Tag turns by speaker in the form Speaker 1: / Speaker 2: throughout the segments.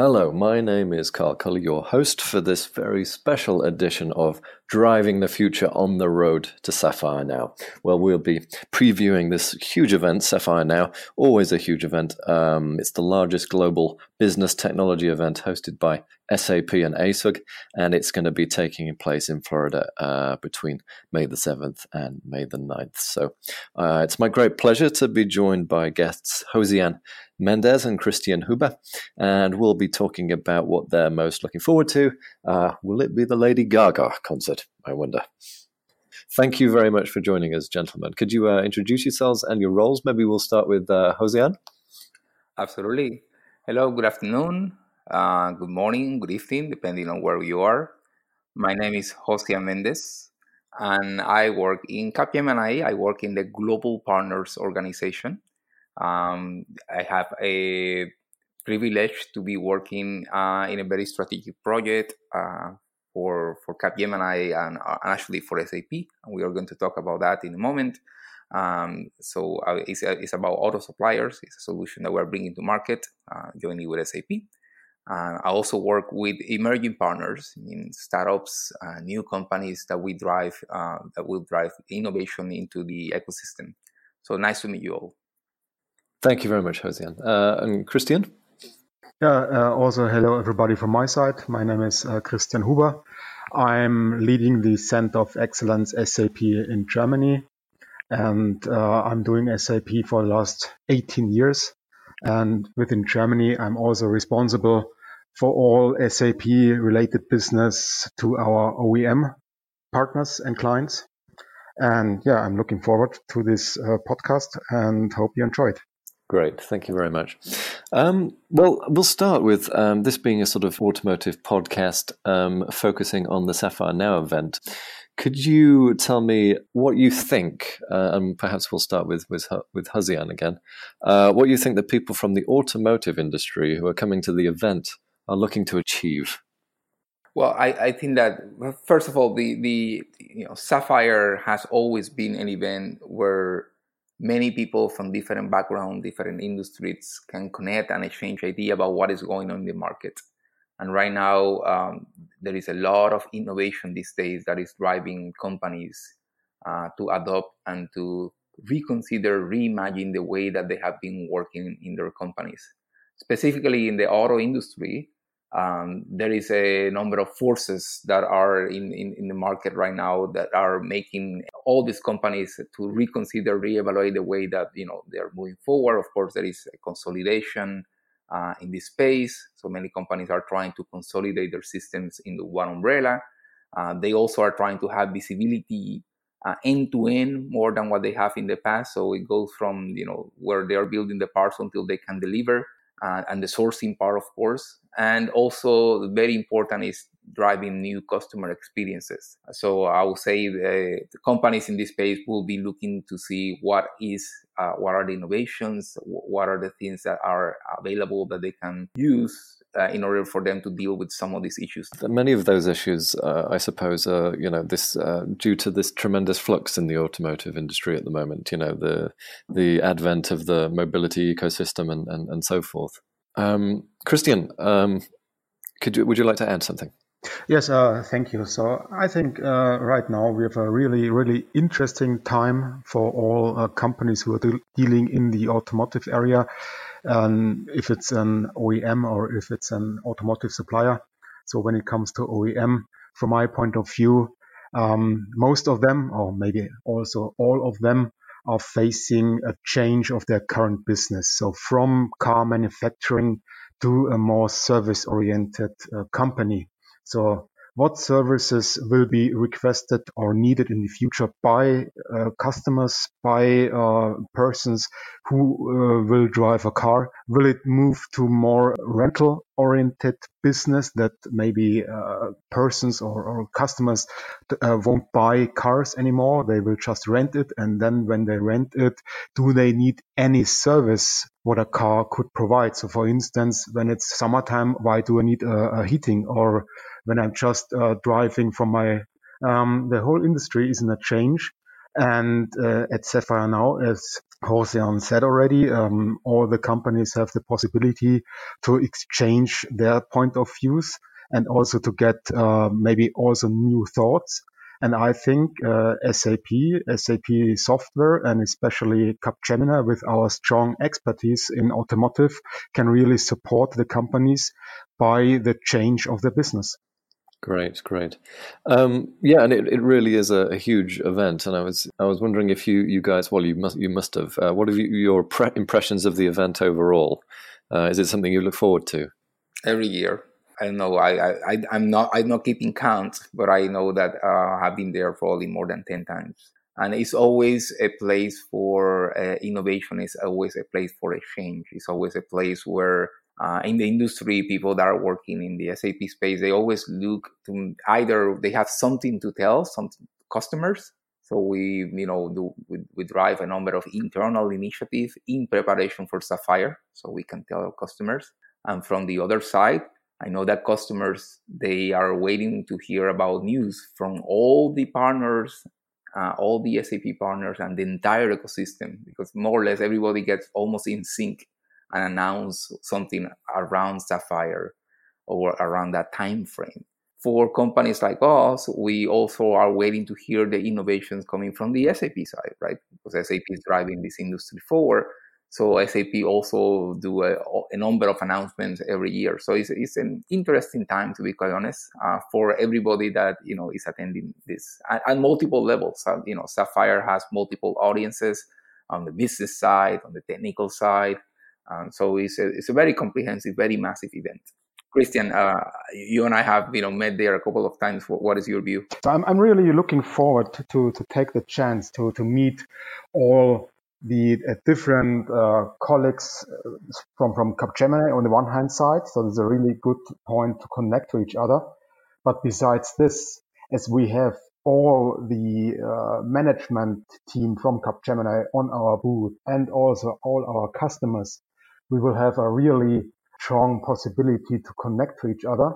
Speaker 1: Hello, my name is Carl Cully, your host for this very special edition of Driving the Future on the Road to Sapphire Now. Well, we'll be previewing this huge event, Sapphire Now, always a huge event. Um, it's the largest global business technology event hosted by SAP and ASUG, and it's going to be taking place in Florida uh, between May the 7th and May the 9th. So uh, it's my great pleasure to be joined by guests Josiane Mendez and Christian Huber, and we'll be talking about what they're most looking forward to. Uh, will it be the Lady Gaga concert? I wonder. Thank you very much for joining us, gentlemen. Could you uh, introduce yourselves and your roles? Maybe we'll start with uh.
Speaker 2: Absolutely. Hello, good afternoon, uh, good morning, good evening, depending on where you are. My name is Josiane Mendez, and I work in Capgemini. I work in the Global Partners Organization. Um, I have a privilege to be working uh, in a very strategic project uh, for for Capgemini and uh, actually for SAP, and we are going to talk about that in a moment. Um, so uh, it's, uh, it's about auto suppliers. It's a solution that we're bringing to market, uh, jointly with SAP. I also work with emerging partners, in startups, new companies that we drive that will drive innovation into the ecosystem. So nice to meet you all.
Speaker 1: Thank you very much, Josiane. Uh, and Christian?
Speaker 3: Yeah, uh, also hello everybody from my side. My name is uh, Christian Huber. I'm leading the Center of Excellence SAP in Germany, and uh, I'm doing SAP for the last 18 years. And within Germany, I'm also responsible for all SAP related business to our OEM partners and clients. And yeah, I'm looking forward to this uh, podcast and hope you enjoy it.
Speaker 1: Great, thank you very much. Um, well, we'll start with um, this being a sort of automotive podcast um, focusing on the Sapphire Now event. Could you tell me what you think, uh, and perhaps we'll start with with, with again, uh, what you think the people from the automotive industry who are coming to the event are looking to achieve?
Speaker 2: Well, I, I think that first of all, the the you know Sapphire has always been an event where many people from different backgrounds, different industries can connect and exchange idea about what is going on in the market. And right now, um, there is a lot of innovation these days that is driving companies uh, to adopt and to reconsider, reimagine the way that they have been working in their companies. Specifically in the auto industry, um, there is a number of forces that are in, in, in, the market right now that are making all these companies to reconsider, reevaluate the way that you know they're moving forward. Of course, there is consolidation uh, in this space, so many companies are trying to consolidate their systems into one umbrella. Uh, they also are trying to have visibility end to end more than what they have in the past. So it goes from you know where they are building the parts until they can deliver uh, and the sourcing part, of course. And also, very important is driving new customer experiences. So I would say the, the companies in this space will be looking to see what is, uh, what are the innovations, what are the things that are available that they can use uh, in order for them to deal with some of these issues.
Speaker 1: Many of those issues, uh, I suppose, are you know this uh, due to this tremendous flux in the automotive industry at the moment. You know the the advent of the mobility ecosystem and and, and so forth. Um, Christian, um, could you, would you like to add something?
Speaker 3: Yes, uh, thank you. So I think uh, right now we have a really, really interesting time for all uh, companies who are de- dealing in the automotive area um, if it's an OEM or if it's an automotive supplier. So when it comes to OEM, from my point of view, um, most of them, or maybe also all of them, are facing a change of their current business. So from car manufacturing to a more service oriented uh, company. So what services will be requested or needed in the future by uh, customers, by uh, persons who uh, will drive a car? Will it move to more rental oriented business that maybe uh, persons or, or customers uh, won't buy cars anymore? They will just rent it. And then when they rent it, do they need any service what a car could provide? So for instance, when it's summertime, why do I need a, a heating or when I'm just uh, driving from my um, the whole industry is in a change. And uh, at Sapphire now, as Josean said already, um, all the companies have the possibility to exchange their point of views and also to get uh, maybe also new thoughts. And I think uh, SAP, SAP software, and especially Capgemini with our strong expertise in automotive can really support the companies by the change of the business.
Speaker 1: Great, great. Um, yeah, and it, it really is a, a, huge event. And I was I was wondering if you, you guys, well, you must you must have. Uh, what are you, your pre- impressions of the event overall? Uh, is it something you look forward to?
Speaker 2: Every year, I don't know. I, I I'm not I'm not keeping count, but I know that uh, I've been there probably more than ten times. And it's always a place for uh, innovation. It's always a place for exchange. It's always a place where uh, in the industry, people that are working in the SAP space, they always look to either they have something to tell some customers. So we, you know, do, we, we drive a number of internal initiatives in preparation for Sapphire, so we can tell our customers. And from the other side, I know that customers they are waiting to hear about news from all the partners, uh, all the SAP partners, and the entire ecosystem, because more or less everybody gets almost in sync and announce something around Sapphire or around that time frame. For companies like us, we also are waiting to hear the innovations coming from the SAP side, right? Because SAP is driving this industry forward. So SAP also do a, a number of announcements every year. So it's, it's an interesting time, to be quite honest, uh, for everybody that you know is attending this at, at multiple levels. Uh, you know, Sapphire has multiple audiences on the business side, on the technical side, um, so it's a, it's a very comprehensive, very massive event. Christian, uh, you and I have you know met there a couple of times. What is your view?
Speaker 3: So I'm, I'm really looking forward to, to, to take the chance to, to meet all the uh, different uh, colleagues uh, from from Capgemini on the one hand side. So there's a really good point to connect to each other. But besides this, as we have all the uh, management team from Capgemini on our booth and also all our customers we will have a really strong possibility to connect to each other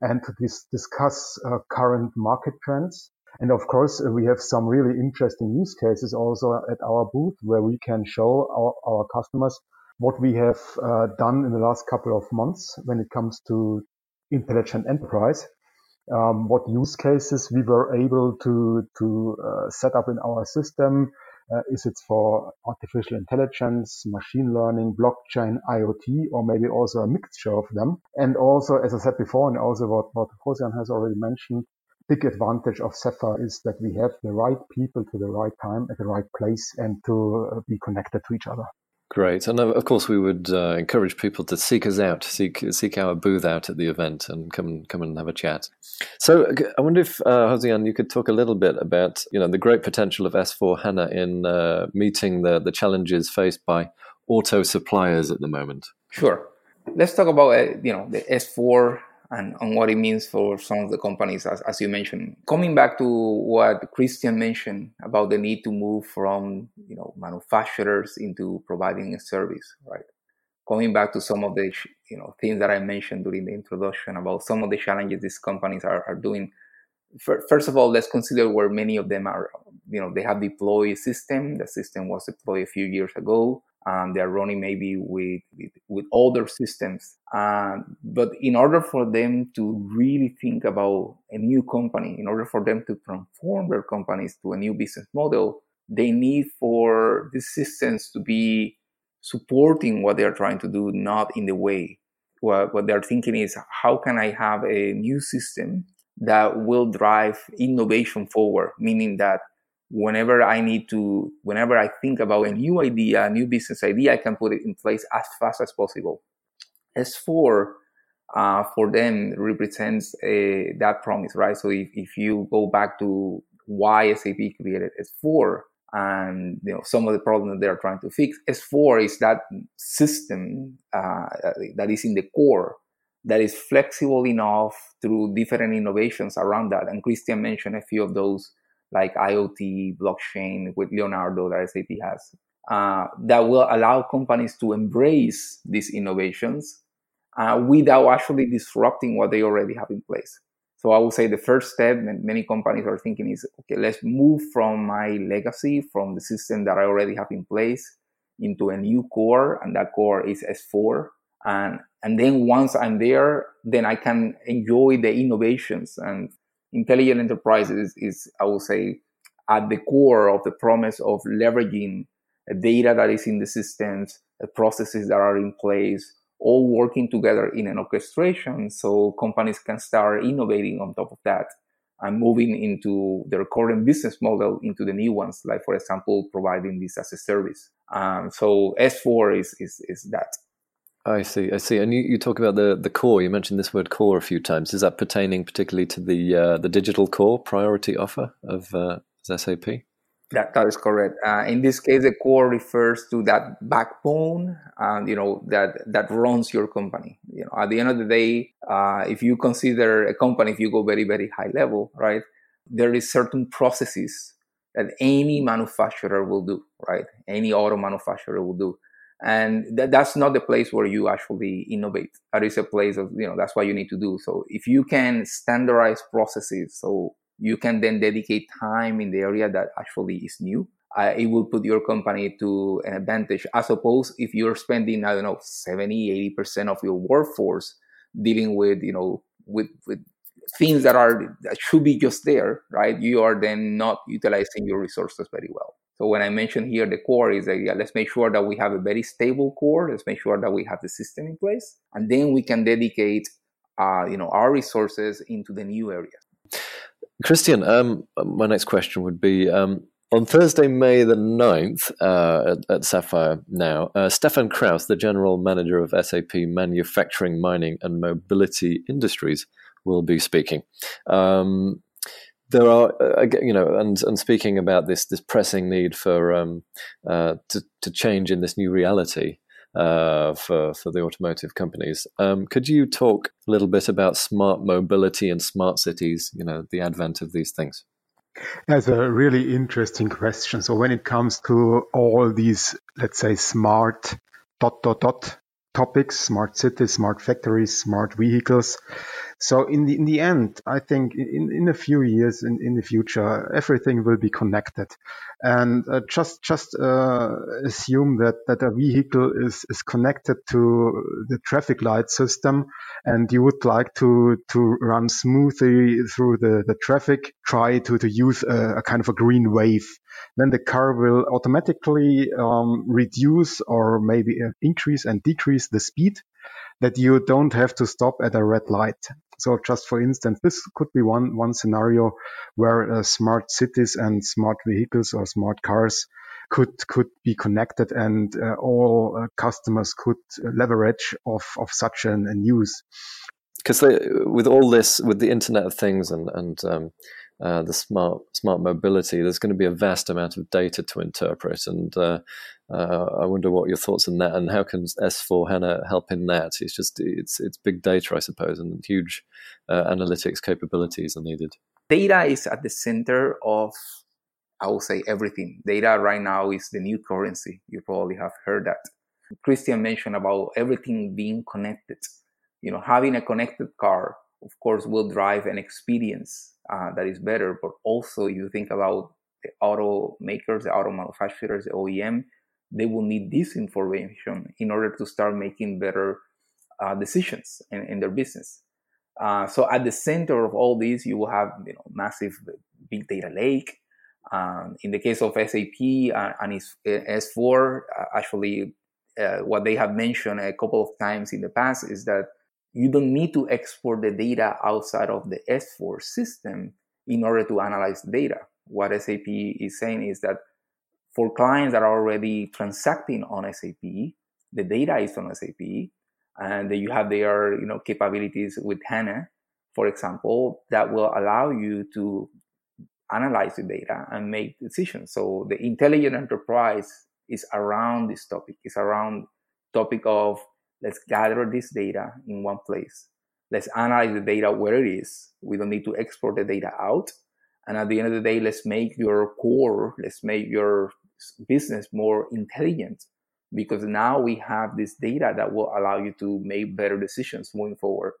Speaker 3: and to dis- discuss uh, current market trends. And of course, uh, we have some really interesting use cases also at our booth where we can show our, our customers what we have uh, done in the last couple of months when it comes to intelligent enterprise. Um, what use cases we were able to to uh, set up in our system, uh, is it for artificial intelligence, machine learning, blockchain, IoT, or maybe also a mixture of them? And also, as I said before, and also what, what has already mentioned, big advantage of Sapphire is that we have the right people to the right time at the right place and to uh, be connected to each other.
Speaker 1: Great, and of course we would uh, encourage people to seek us out, seek seek our booth out at the event, and come come and have a chat. So I wonder if uh, Josean, you could talk a little bit about you know the great potential of S4 HANA in uh, meeting the the challenges faced by auto suppliers at the moment.
Speaker 2: Sure, let's talk about uh, you know the S4 HANA what it means for some of the companies, as, as you mentioned. Coming back to what Christian mentioned about the need to move from you know manufacturers into providing a service, right? Coming back to some of the you know things that I mentioned during the introduction about some of the challenges these companies are, are doing. First of all, let's consider where many of them are. You know, they have deployed a system. The system was deployed a few years ago and they're running maybe with, with, with older systems. Uh, but in order for them to really think about a new company, in order for them to transform their companies to a new business model, they need for these systems to be supporting what they're trying to do, not in the way. What, what they're thinking is, how can I have a new system that will drive innovation forward? Meaning that whenever I need to, whenever I think about a new idea, a new business idea, I can put it in place as fast as possible. S4 uh, for them represents a, that promise, right? So if, if you go back to why SAP created S4 and you know some of the problems they are trying to fix, S4 is that system uh, that is in the core that is flexible enough through different innovations around that. And Christian mentioned a few of those like IoT, blockchain with Leonardo that SAP has, uh, that will allow companies to embrace these innovations uh, without actually disrupting what they already have in place. So I would say the first step that many companies are thinking is, okay, let's move from my legacy, from the system that I already have in place, into a new core, and that core is S4. And and then once I'm there, then I can enjoy the innovations. And intelligent enterprises is, I would say, at the core of the promise of leveraging data that is in the systems, the processes that are in place, all working together in an orchestration so companies can start innovating on top of that and moving into their current business model into the new ones, like for example, providing this as a service. Um, so S4 is, is, is that.
Speaker 1: I see, I see. And you, you talk about the, the core. You mentioned this word core a few times. Is that pertaining particularly to the uh, the digital core priority offer of uh, SAP?
Speaker 2: That, that is correct. Uh, in this case, the core refers to that backbone, and you know that that runs your company. You know, at the end of the day, uh, if you consider a company, if you go very very high level, right, there is certain processes that any manufacturer will do, right? Any auto manufacturer will do, and that, that's not the place where you actually innovate. That is a place of you know that's what you need to do. So if you can standardize processes, so you can then dedicate time in the area that actually is new. Uh, it will put your company to an advantage as opposed if you're spending, I don't know, 70, 80% of your workforce dealing with, you know, with, with things that are, that should be just there, right? You are then not utilizing your resources very well. So when I mention here the core is that yeah, let's make sure that we have a very stable core. Let's make sure that we have the system in place, and then we can dedicate, uh, you know, our resources into the new areas.
Speaker 1: Christian, um, my next question would be um, on Thursday, May the 9th, uh, at, at, Sapphire Now, uh, Stefan Krauss, the general manager of SAP Manufacturing, Mining, and Mobility Industries, will be speaking. Um, there are, uh, you know, and, and speaking about this this pressing need for um, uh, to, to change in this new reality uh, for for the automotive companies. Um, could you talk a little bit about smart mobility and smart cities? You know, the advent of these things.
Speaker 3: That's a really interesting question. So when it comes to all these, let's say, smart dot dot dot topics, smart cities, smart factories, smart vehicles, so in the in the end, I think in, in a few years in, in the future, everything will be connected, and uh, just just uh, assume that that a vehicle is is connected to the traffic light system, and you would like to to run smoothly through the the traffic. Try to to use a, a kind of a green wave. Then the car will automatically um, reduce or maybe uh, increase and decrease the speed that you don't have to stop at a red light. So just for instance, this could be one, one scenario where uh, smart cities and smart vehicles or smart cars could, could be connected and uh, all uh, customers could leverage of, of such an, a news.
Speaker 1: Because with all this, with the Internet of Things and, and um, uh, the smart smart mobility, there's going to be a vast amount of data to interpret, and uh, uh, I wonder what your thoughts on that, and how can S4 HANA help in that? It's just it's it's big data, I suppose, and huge uh, analytics capabilities are needed.
Speaker 2: Data is at the center of, I would say, everything. Data right now is the new currency. You probably have heard that. Christian mentioned about everything being connected. You know, having a connected car, of course, will drive an experience uh, that is better. But also, you think about the automakers, the auto manufacturers, the OEM, they will need this information in order to start making better uh, decisions in, in, their business. Uh, so at the center of all this, you will have you know massive big data lake. Um, in the case of SAP uh, and its S4, uh, actually, what they have mentioned a couple of times in the past is that you don't need to export the data outside of the S4 system in order to analyze data. What SAP is saying is that for clients that are already transacting on SAP, the data is on SAP, and you have their you know capabilities with HANA, for example, that will allow you to analyze the data and make decisions. So the intelligent enterprise is around this topic. It's around topic of Let's gather this data in one place. Let's analyze the data where it is. We don't need to export the data out. And at the end of the day, let's make your core, let's make your business more intelligent because now we have this data that will allow you to make better decisions moving forward.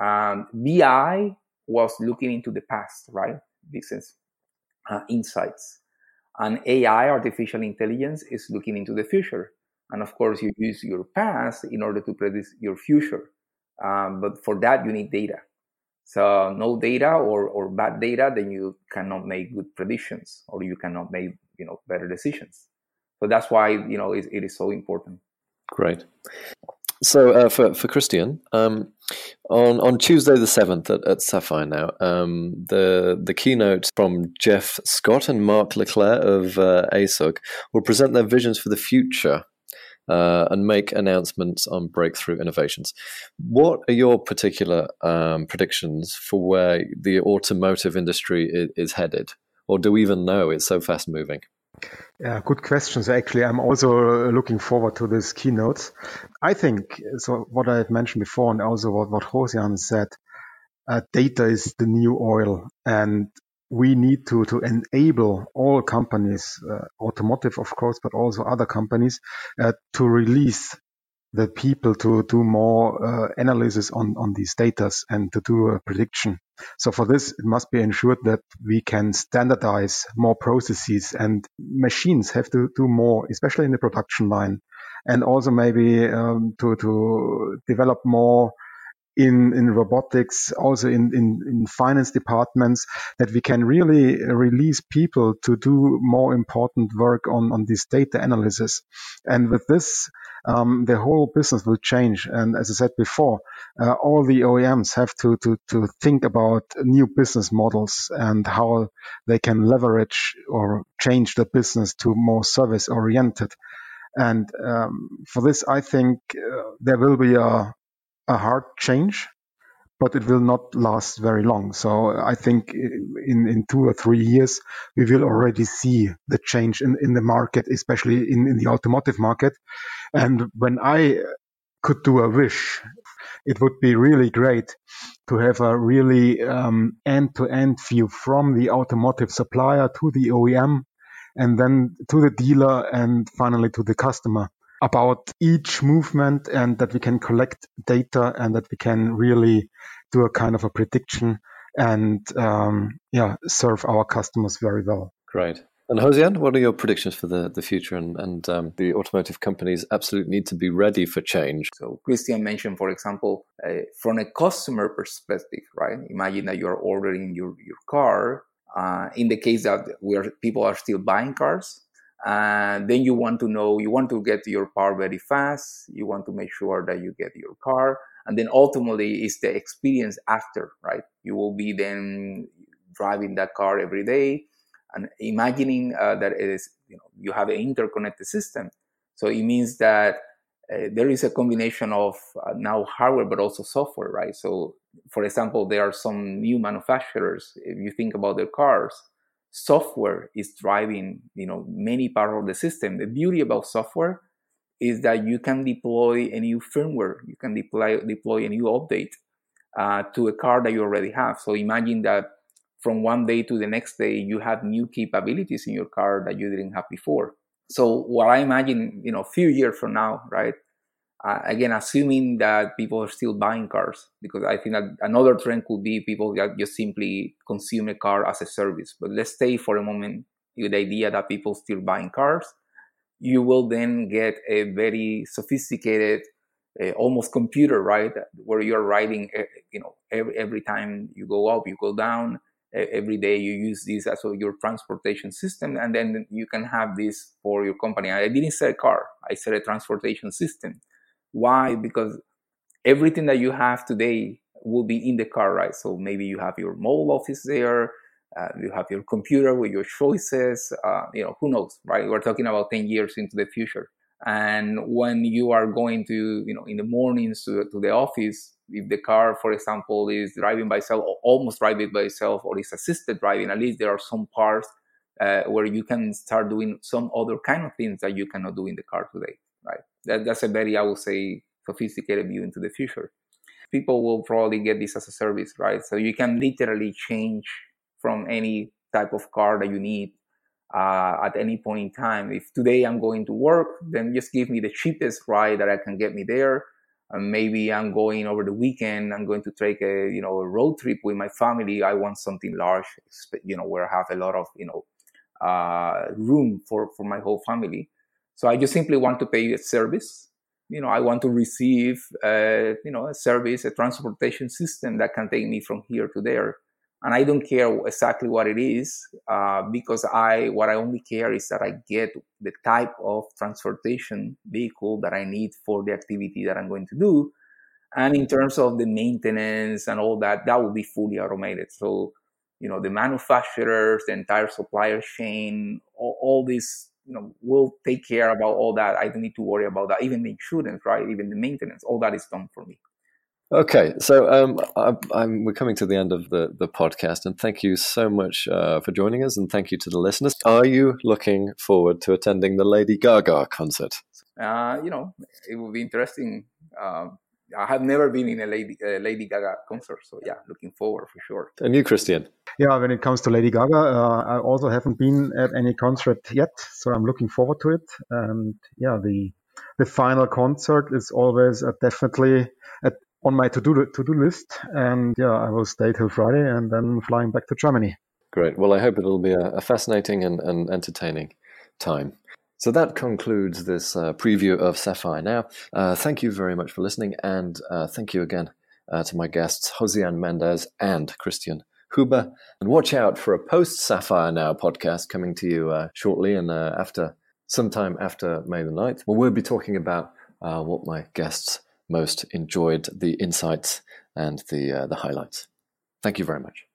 Speaker 2: Um, BI was looking into the past, right? Business uh, insights. And AI, artificial intelligence, is looking into the future. And of course, you use your past in order to predict your future. Um, but for that, you need data. So no data or, or bad data, then you cannot make good predictions or you cannot make you know better decisions. So that's why you know it, it is so important.
Speaker 1: Great. So uh, for for Christian, um, on on Tuesday the seventh at, at Sapphire now, um, the the keynote from Geoff Scott and Mark Leclerc of uh, ASUG will present their visions for the future uh, and make announcements on breakthrough innovations. What are your particular um, predictions for where the automotive industry is, is, headed, or do we even know it's so fast moving?
Speaker 3: Yeah, good questions. Actually, I'm also looking forward to this keynote. I think so. What I had mentioned before, and also what what Josian said, uh, data is the new oil, and we need to, to enable all companies, uh, automotive, of course, but also other companies, uh, to release the people to do more uh, analysis on, on these data and to do a prediction. So for this, it must be ensured that we can standardize more processes and machines have to do more, especially in the production line and also maybe um, to, to develop more in, in robotics, also in, in, in finance departments, that we can really release people to do more important work on, on this data analysis. And with this, um, the whole business will change. And as I said before, uh, all the OEMs have to, to, to think about new business models and how they can leverage or change the business to more service oriented. And um, for this, I think uh, there will be a, a hard change, but it will not last very long. So I think in, in two or three years, we will already see the change in, in the market, especially in, in the automotive market. And when I could do a wish, it would be really great to have a really um, end-to-end view from the automotive supplier to the OEM and then to the dealer and finally to the customer about each movement and that we can collect data and that we can really do a kind of a prediction and um, yeah serve our customers very well.
Speaker 1: Great. And Josian, what are your predictions for the, the future and, and um, the automotive companies absolutely need to be ready for change?
Speaker 2: So Christian mentioned, for example, uh, from a customer perspective, right? Imagine that you're ordering your, your car. Uh, in the case that where people are still buying cars, and then you want to know you want to get your car very fast. You want to make sure that you get your car. And then ultimately is the experience after right? You will be then driving that car every day and imagining uh, that it is you know you have an interconnected system. So it means that uh, there is a combination of uh, now hardware but also software right? So for example there are some new manufacturers. If you think about their cars software is driving you know many part of the system. The beauty about software is that you can deploy a new firmware. You can deploy deploy a new update uh, to a car that you already have. So imagine that from one day to the next day you have new capabilities in your car that you didn't have before. So what i imagine you know a few years from now right uh, again, assuming that people are still buying cars, because I think that another trend could be people that just simply consume a car as a service. But let's stay for a moment with the idea that people still buying cars. You will then get a very sophisticated, uh, almost computer, right? Where you're writing, uh, you know, every, every time you go up, you go down. Every day you use this as your transportation system, and then you can have this for your company. I didn't say a car; I said a transportation system why? Because everything that you have today will be in the car, right? So maybe you have your mobile office there, uh, you have your computer with your choices. Uh, you know, who knows, right? We're talking about 10 years into the future. And when you are going to, you know, in the mornings to, to the office, if the car, for example, is driving by itself or almost driving by itself or is assisted driving, at least there are some parts uh, where you can start doing some other kind of things that you cannot do in the car today right? That, that's a very, I would say, sophisticated view into the future. People will probably get this as a service, right? So you can literally change from any type of car that you need uh, at any point in time. If today I'm going to work, then just give me the cheapest ride that I can get me there. And maybe I'm going over the weekend. I'm going to take a you know a road trip with my family. I want something large, you know, where I have a lot of you know uh, room for for my whole family. So I just simply want to pay a service. You know, I want to receive, uh, you know, a service, a transportation system that can take me from here to there and I don't care exactly what it is uh, because I what I only care is that I get the type of transportation vehicle that I need for the activity that I'm going to do, and in terms of the maintenance and all that, that will be fully automated. So, you know, the manufacturers, the entire supplier chain, all, all this, you know, will take care about all that. I don't need to worry about that. Even the insurance, right? Even the maintenance, all that is done for me.
Speaker 1: Okay, so um, I'm, I'm, we're coming to the end of the, the podcast, and thank you so much uh, for joining us, and thank you to the listeners. Are you looking forward to attending the Lady Gaga concert?
Speaker 2: Uh, you know, it will be interesting. Uh, I have never been in a Lady uh, Lady Gaga concert, so yeah, looking forward for sure.
Speaker 1: And you, Christian?
Speaker 3: Yeah, when it comes to Lady Gaga, uh, I also haven't been at any concert yet, so I'm looking forward to it. And yeah, the the final concert is always definitely at on my to-do to-do list. And yeah, I will stay till Friday and then flying back to Germany.
Speaker 1: Great. Well, I hope it'll be a, a fascinating and, and, entertaining time. So that concludes this uh, preview of Sapphire Now. Uh, thank you very much for listening, and uh, thank you again uh, to my guests, Josian Mendez and Christian Huber. And watch out for a post Sapphire Now podcast coming to you uh, shortly and uh, after sometime after May the 9th. Well, we'll be talking about what my guests most enjoyed the insights and the the highlights. Thank you very much.